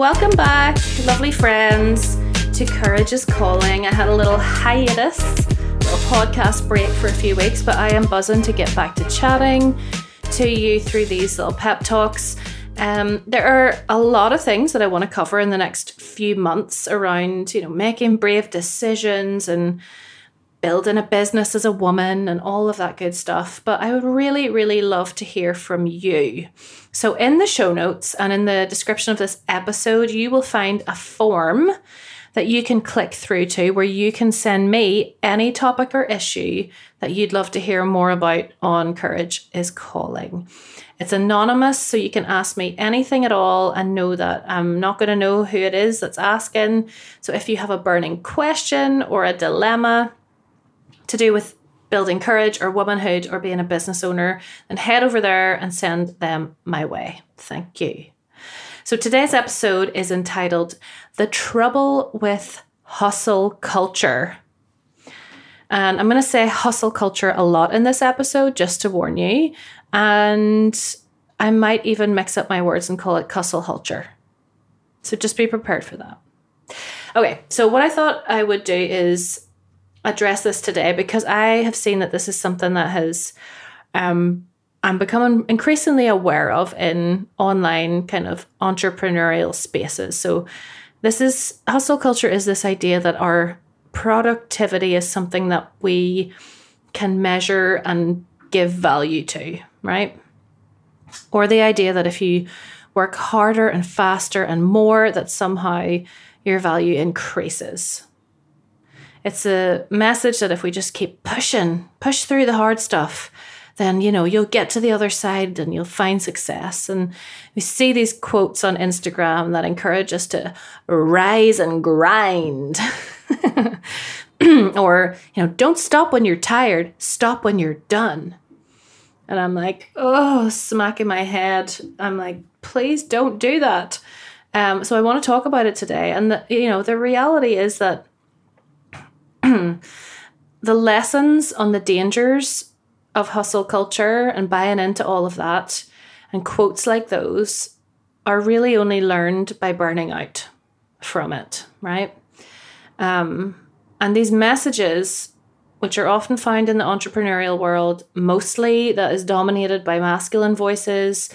Welcome back, lovely friends, to Courage is Calling. I had a little hiatus, little podcast break for a few weeks, but I am buzzing to get back to chatting to you through these little pep talks. Um, there are a lot of things that I want to cover in the next few months around, you know, making brave decisions and building a business as a woman and all of that good stuff. But I would really, really love to hear from you. So, in the show notes and in the description of this episode, you will find a form that you can click through to where you can send me any topic or issue that you'd love to hear more about on Courage is Calling. It's anonymous, so you can ask me anything at all and know that I'm not going to know who it is that's asking. So if you have a burning question or a dilemma, to do with building courage or womanhood or being a business owner, then head over there and send them my way. Thank you. So today's episode is entitled The Trouble with Hustle Culture. And I'm going to say hustle culture a lot in this episode just to warn you. And I might even mix up my words and call it hustle culture. So just be prepared for that. Okay, so what I thought I would do is address this today because I have seen that this is something that has um, I'm becoming increasingly aware of in online kind of entrepreneurial spaces. So this is hustle culture is this idea that our productivity is something that we can measure and give value to, right? Or the idea that if you work harder and faster and more, that somehow your value increases. It's a message that if we just keep pushing, push through the hard stuff, then you know you'll get to the other side and you'll find success. And we see these quotes on Instagram that encourage us to rise and grind. or, you know, don't stop when you're tired, stop when you're done. And I'm like, oh, smacking my head. I'm like, please don't do that. Um, so I want to talk about it today. And the, you know, the reality is that the lessons on the dangers of hustle culture and buying into all of that and quotes like those are really only learned by burning out from it, right? Um, and these messages, which are often found in the entrepreneurial world, mostly that is dominated by masculine voices.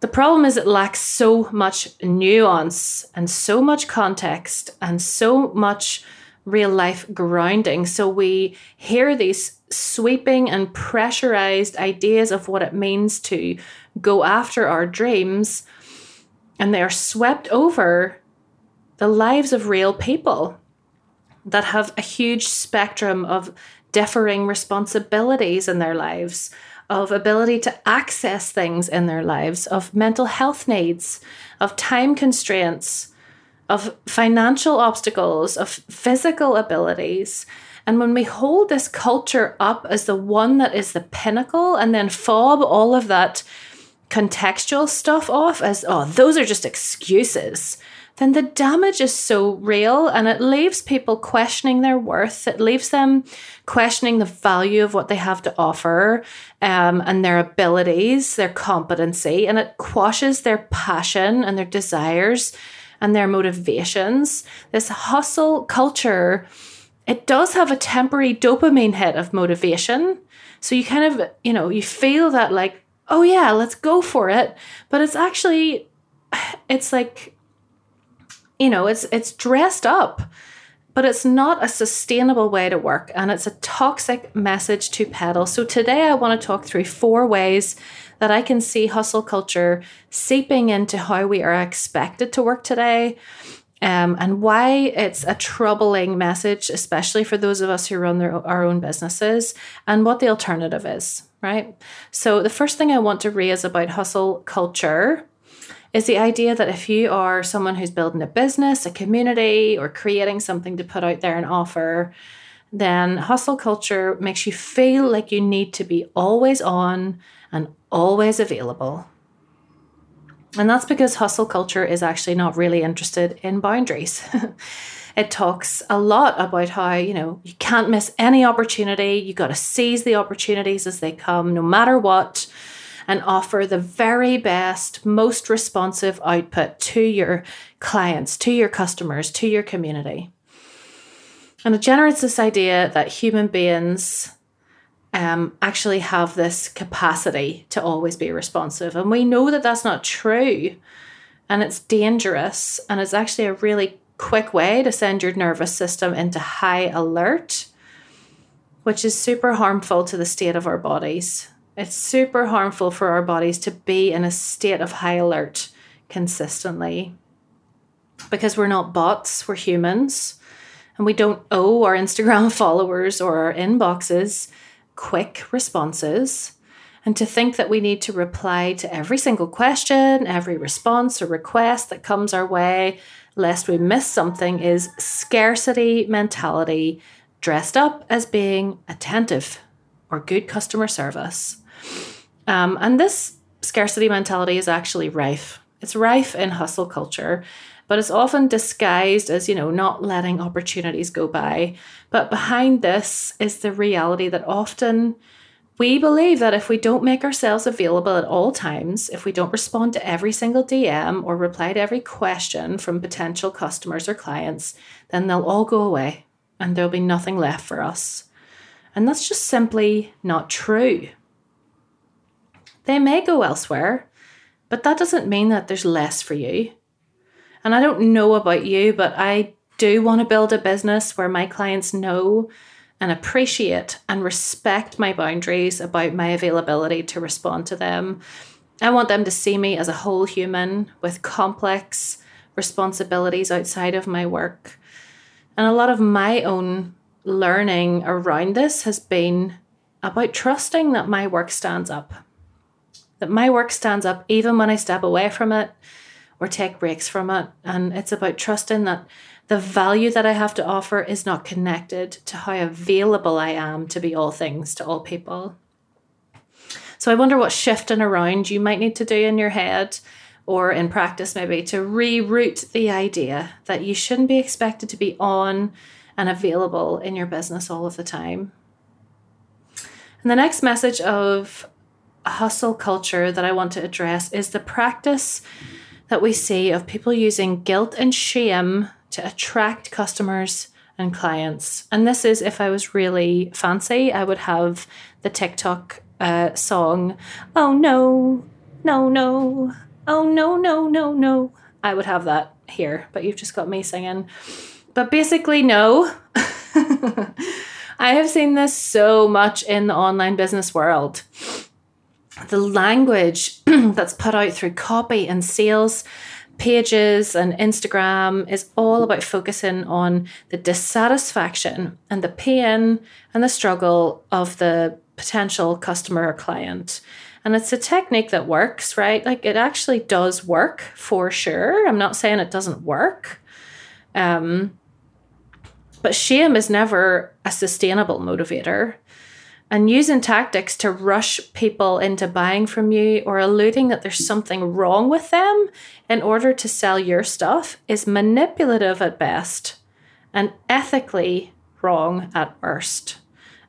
The problem is it lacks so much nuance and so much context and so much real life grounding. So we hear these sweeping and pressurized ideas of what it means to go after our dreams, and they are swept over the lives of real people that have a huge spectrum of differing responsibilities in their lives, of ability to access things in their lives, of mental health needs, of time constraints of financial obstacles, of physical abilities. And when we hold this culture up as the one that is the pinnacle and then fob all of that contextual stuff off as, oh, those are just excuses, then the damage is so real and it leaves people questioning their worth. It leaves them questioning the value of what they have to offer um, and their abilities, their competency, and it quashes their passion and their desires and their motivations. This hustle culture, it does have a temporary dopamine hit of motivation. So you kind of, you know, you feel that like, oh yeah, let's go for it. But it's actually, it's like, you know, it's it's dressed up but it's not a sustainable way to work and it's a toxic message to peddle. So today I want to talk through four ways that I can see hustle culture seeping into how we are expected to work today. Um, and why it's a troubling message, especially for those of us who run their, our own businesses, and what the alternative is, right? So, the first thing I want to raise about hustle culture is the idea that if you are someone who's building a business, a community, or creating something to put out there and offer, then hustle culture makes you feel like you need to be always on and always available. And that's because hustle culture is actually not really interested in boundaries. it talks a lot about how, you know, you can't miss any opportunity, you got to seize the opportunities as they come, no matter what and offer the very best, most responsive output to your clients, to your customers, to your community. And it generates this idea that human beings um, actually have this capacity to always be responsive. And we know that that's not true. And it's dangerous. And it's actually a really quick way to send your nervous system into high alert, which is super harmful to the state of our bodies. It's super harmful for our bodies to be in a state of high alert consistently because we're not bots, we're humans. And we don't owe our Instagram followers or our inboxes quick responses. And to think that we need to reply to every single question, every response or request that comes our way, lest we miss something, is scarcity mentality dressed up as being attentive or good customer service. Um, and this scarcity mentality is actually rife. It's rife in hustle culture but it's often disguised as, you know, not letting opportunities go by. But behind this is the reality that often we believe that if we don't make ourselves available at all times, if we don't respond to every single DM or reply to every question from potential customers or clients, then they'll all go away and there'll be nothing left for us. And that's just simply not true. They may go elsewhere, but that doesn't mean that there's less for you. And I don't know about you, but I do want to build a business where my clients know and appreciate and respect my boundaries about my availability to respond to them. I want them to see me as a whole human with complex responsibilities outside of my work. And a lot of my own learning around this has been about trusting that my work stands up. That my work stands up even when I step away from it, or take breaks from it. And it's about trusting that the value that I have to offer is not connected to how available I am to be all things to all people. So I wonder what shifting around you might need to do in your head or in practice, maybe to reroute the idea that you shouldn't be expected to be on and available in your business all of the time. And the next message of hustle culture that I want to address is the practice that we see of people using guilt and shame to attract customers and clients. And this is if I was really fancy, I would have the TikTok uh, song, Oh no, no, no, oh no, no, no, no. I would have that here, but you've just got me singing. But basically, no. I have seen this so much in the online business world the language that's put out through copy and sales pages and Instagram is all about focusing on the dissatisfaction and the pain and the struggle of the potential customer or client. And it's a technique that works, right? Like it actually does work for sure. I'm not saying it doesn't work. Um, but shame is never a sustainable motivator and using tactics to rush people into buying from you or alluding that there's something wrong with them in order to sell your stuff is manipulative at best and ethically wrong at worst.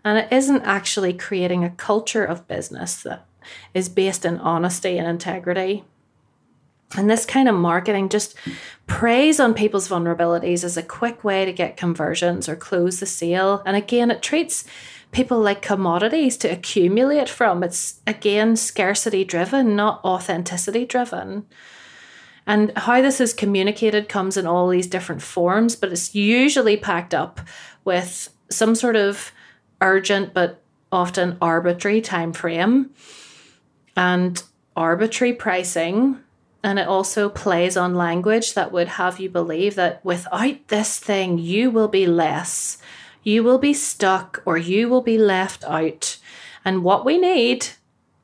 And it isn't actually creating a culture of business that is based in honesty and integrity. And this kind of marketing just preys on people's vulnerabilities as a quick way to get conversions or close the sale. And again, it treats people like commodities to accumulate from. It's again scarcity driven, not authenticity driven. And how this is communicated comes in all these different forms, but it's usually packed up with some sort of urgent but often arbitrary time frame and arbitrary pricing and it also plays on language that would have you believe that without this thing you will be less you will be stuck or you will be left out. And what we need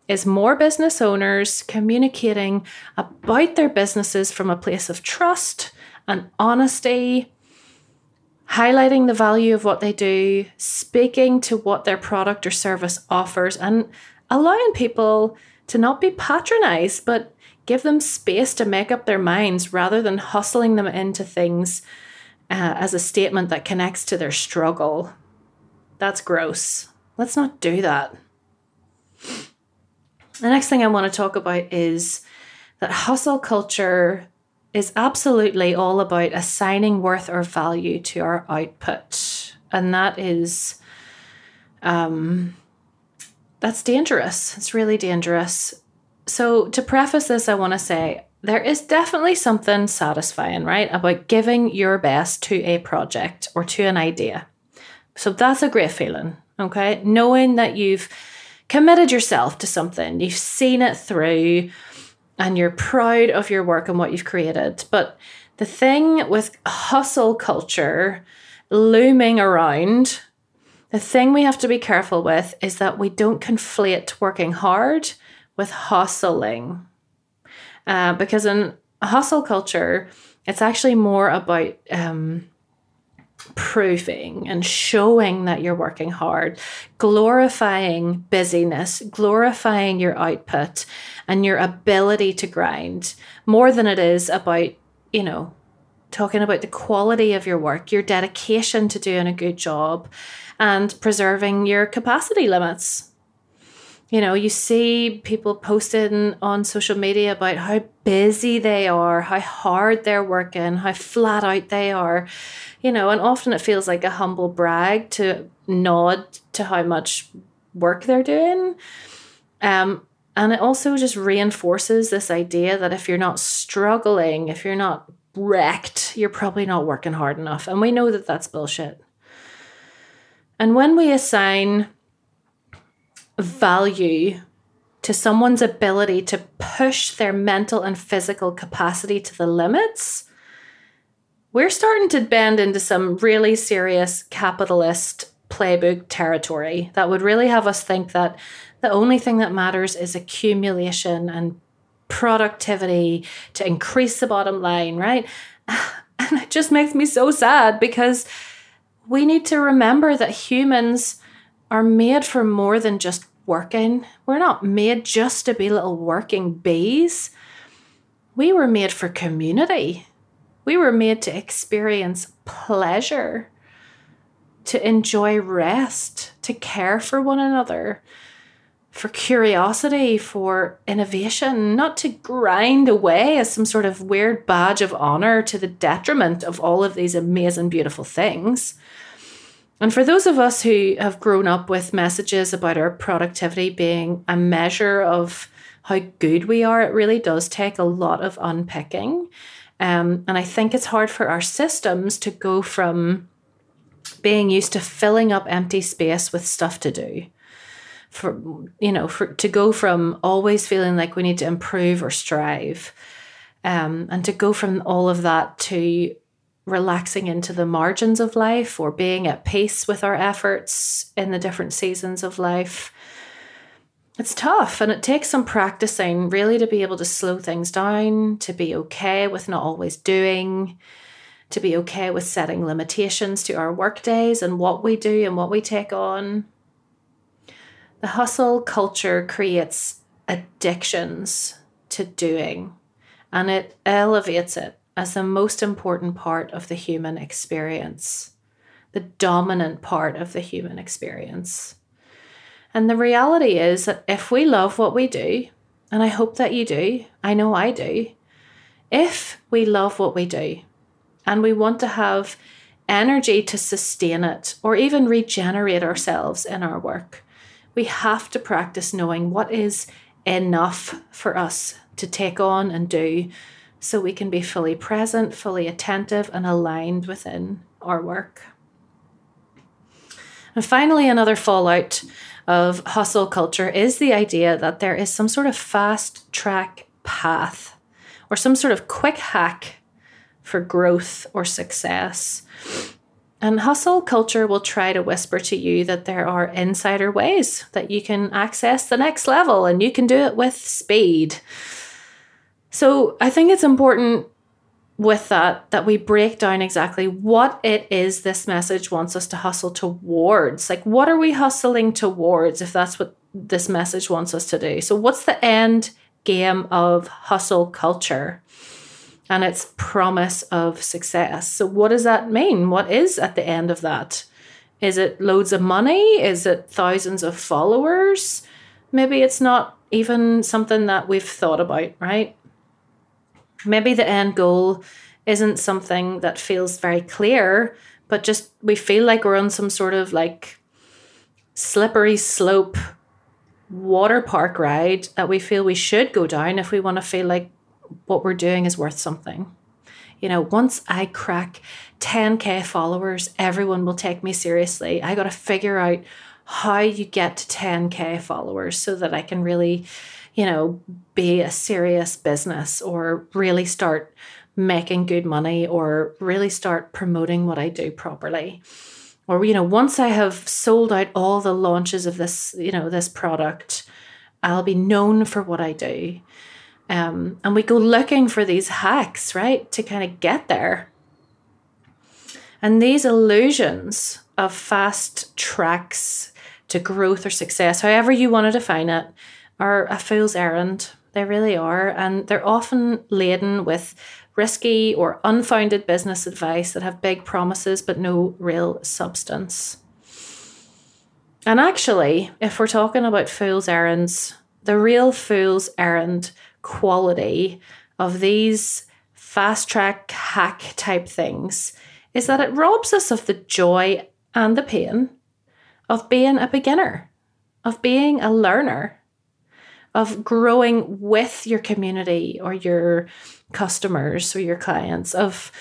is more business owners communicating about their businesses from a place of trust and honesty, highlighting the value of what they do, speaking to what their product or service offers, and allowing people to not be patronized, but give them space to make up their minds rather than hustling them into things uh, as a statement that connects to their struggle. That's gross. Let's not do that. The next thing I want to talk about is that hustle culture is absolutely all about assigning worth or value to our output. And that is um that's dangerous. It's really dangerous. So to preface this, I want to say there is definitely something satisfying, right, about giving your best to a project or to an idea. So that's a great feeling, okay? Knowing that you've committed yourself to something, you've seen it through, and you're proud of your work and what you've created. But the thing with hustle culture looming around, the thing we have to be careful with is that we don't conflate working hard with hustling. Uh, because in hustle culture, it's actually more about um, proving and showing that you're working hard, glorifying busyness, glorifying your output and your ability to grind more than it is about, you know, talking about the quality of your work, your dedication to doing a good job, and preserving your capacity limits you know, you see people posting on social media about how busy they are, how hard they're working, how flat out they are, you know, and often it feels like a humble brag to nod to how much work they're doing. Um, and it also just reinforces this idea that if you're not struggling, if you're not wrecked, you're probably not working hard enough. And we know that that's bullshit. And when we assign value to someone's ability to push their mental and physical capacity to the limits, we're starting to bend into some really serious capitalist playbook territory that would really have us think that the only thing that matters is accumulation and productivity to increase the bottom line, right? And it just makes me so sad because we need to remember that humans are made for more than just working. We're not made just to be little working bees. We were made for community. We were made to experience pleasure, to enjoy rest, to care for one another, for curiosity, for innovation, not to grind away as some sort of weird badge of honor to the detriment of all of these amazing, beautiful things. And for those of us who have grown up with messages about our productivity being a measure of how good we are, it really does take a lot of unpicking. Um, and I think it's hard for our systems to go from being used to filling up empty space with stuff to do. For you know, for to go from always feeling like we need to improve or strive, um, and to go from all of that to relaxing into the margins of life or being at peace with our efforts in the different seasons of life. It's tough and it takes some practicing really to be able to slow things down, to be okay with not always doing, to be okay with setting limitations to our work days and what we do and what we take on. The hustle culture creates addictions to doing and it elevates it as the most important part of the human experience, the dominant part of the human experience. And the reality is that if we love what we do, and I hope that you do, I know I do, if we love what we do and we want to have energy to sustain it or even regenerate ourselves in our work, we have to practice knowing what is enough for us to take on and do so we can be fully present, fully attentive, and aligned within our work. And finally, another fallout of hustle culture is the idea that there is some sort of fast track path or some sort of quick hack for growth or success. And hustle culture will try to whisper to you that there are insider ways that you can access the next level and you can do it with speed. So I think it's important with that that we break down exactly what it is this message wants us to hustle towards. Like, what are we hustling towards if that's what this message wants us to do? So, what's the end game of hustle culture? And its promise of success. So, what does that mean? What is at the end of that? Is it loads of money? Is it thousands of followers? Maybe it's not even something that we've thought about, right? Maybe the end goal isn't something that feels very clear, but just we feel like we're on some sort of like slippery slope water park ride that we feel we should go down if we want to feel like what we're doing is worth something. You know, once I crack 10k followers, everyone will take me seriously. I got to figure out how you get to 10k followers so that I can really, you know, be a serious business or really start making good money or really start promoting what I do properly. Or, you know, once I have sold out all the launches of this, you know, this product, I'll be known for what I do. Um, and we go looking for these hacks, right, to kind of get there. And these illusions of fast tracks to growth or success, however you want to define it, are a fool's errand. They really are. And they're often laden with risky or unfounded business advice that have big promises but no real substance. And actually, if we're talking about fool's errands, the real fool's errand quality of these fast track hack type things is that it robs us of the joy and the pain of being a beginner, of being a learner, of growing with your community or your customers or your clients, of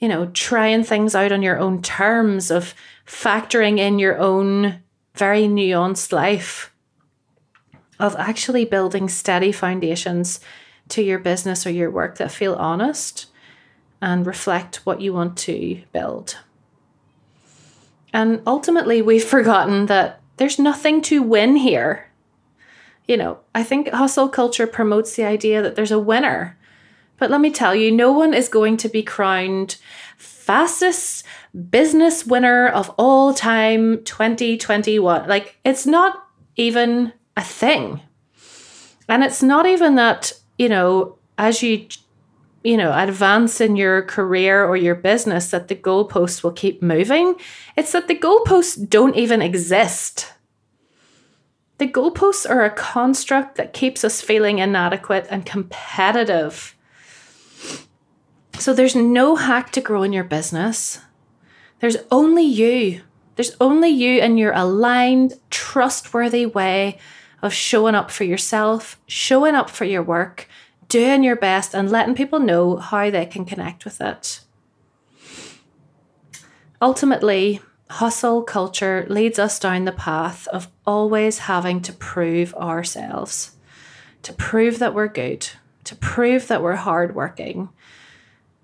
you know, trying things out on your own terms, of factoring in your own very nuanced life, of actually building steady foundations to your business or your work that feel honest and reflect what you want to build. And ultimately, we've forgotten that there's nothing to win here. You know, I think hustle culture promotes the idea that there's a winner. But let me tell you, no one is going to be crowned fastest business winner of all time 2021. Like, it's not even a thing. And it's not even that, you know, as you you know, advance in your career or your business that the goalposts will keep moving. It's that the goalposts don't even exist. The goalposts are a construct that keeps us feeling inadequate and competitive. So there's no hack to grow in your business. There's only you. There's only you and your aligned, trustworthy way of showing up for yourself, showing up for your work, doing your best, and letting people know how they can connect with it. Ultimately, hustle culture leads us down the path of always having to prove ourselves, to prove that we're good, to prove that we're hardworking,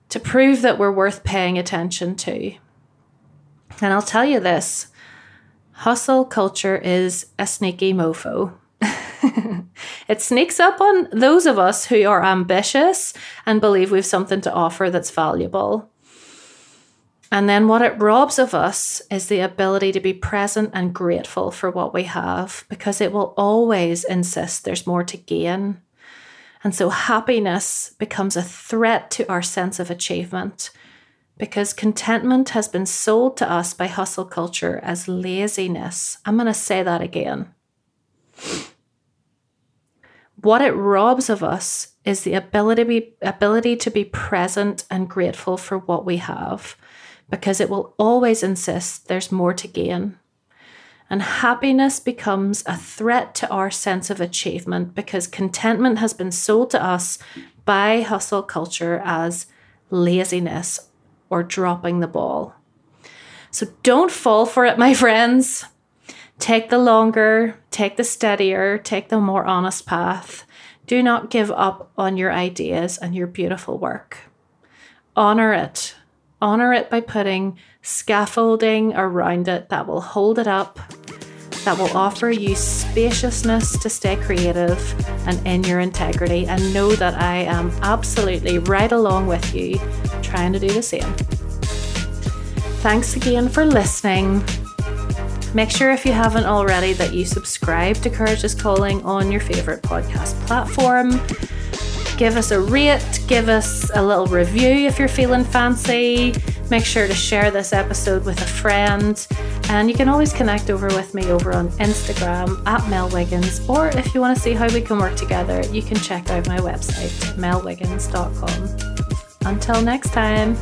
to prove that we're worth paying attention to. And I'll tell you this hustle culture is a sneaky mofo. it sneaks up on those of us who are ambitious and believe we've something to offer that's valuable. And then what it robs of us is the ability to be present and grateful for what we have because it will always insist there's more to gain. And so happiness becomes a threat to our sense of achievement because contentment has been sold to us by hustle culture as laziness. I'm going to say that again. What it robs of us is the ability ability to be present and grateful for what we have, because it will always insist there's more to gain. And happiness becomes a threat to our sense of achievement because contentment has been sold to us by hustle culture as laziness or dropping the ball. So don't fall for it, my friends. Take the longer, take the steadier, take the more honest path. Do not give up on your ideas and your beautiful work. Honor it. Honor it by putting scaffolding around it that will hold it up, that will offer you spaciousness to stay creative and in your integrity. And know that I am absolutely right along with you, trying to do the same. Thanks again for listening. Make sure if you haven't already that you subscribe to Courage is Calling on your favourite podcast platform. Give us a rate, give us a little review if you're feeling fancy. Make sure to share this episode with a friend. And you can always connect over with me over on Instagram at Mel Wiggins, or if you want to see how we can work together, you can check out my website, melwiggins.com. Until next time.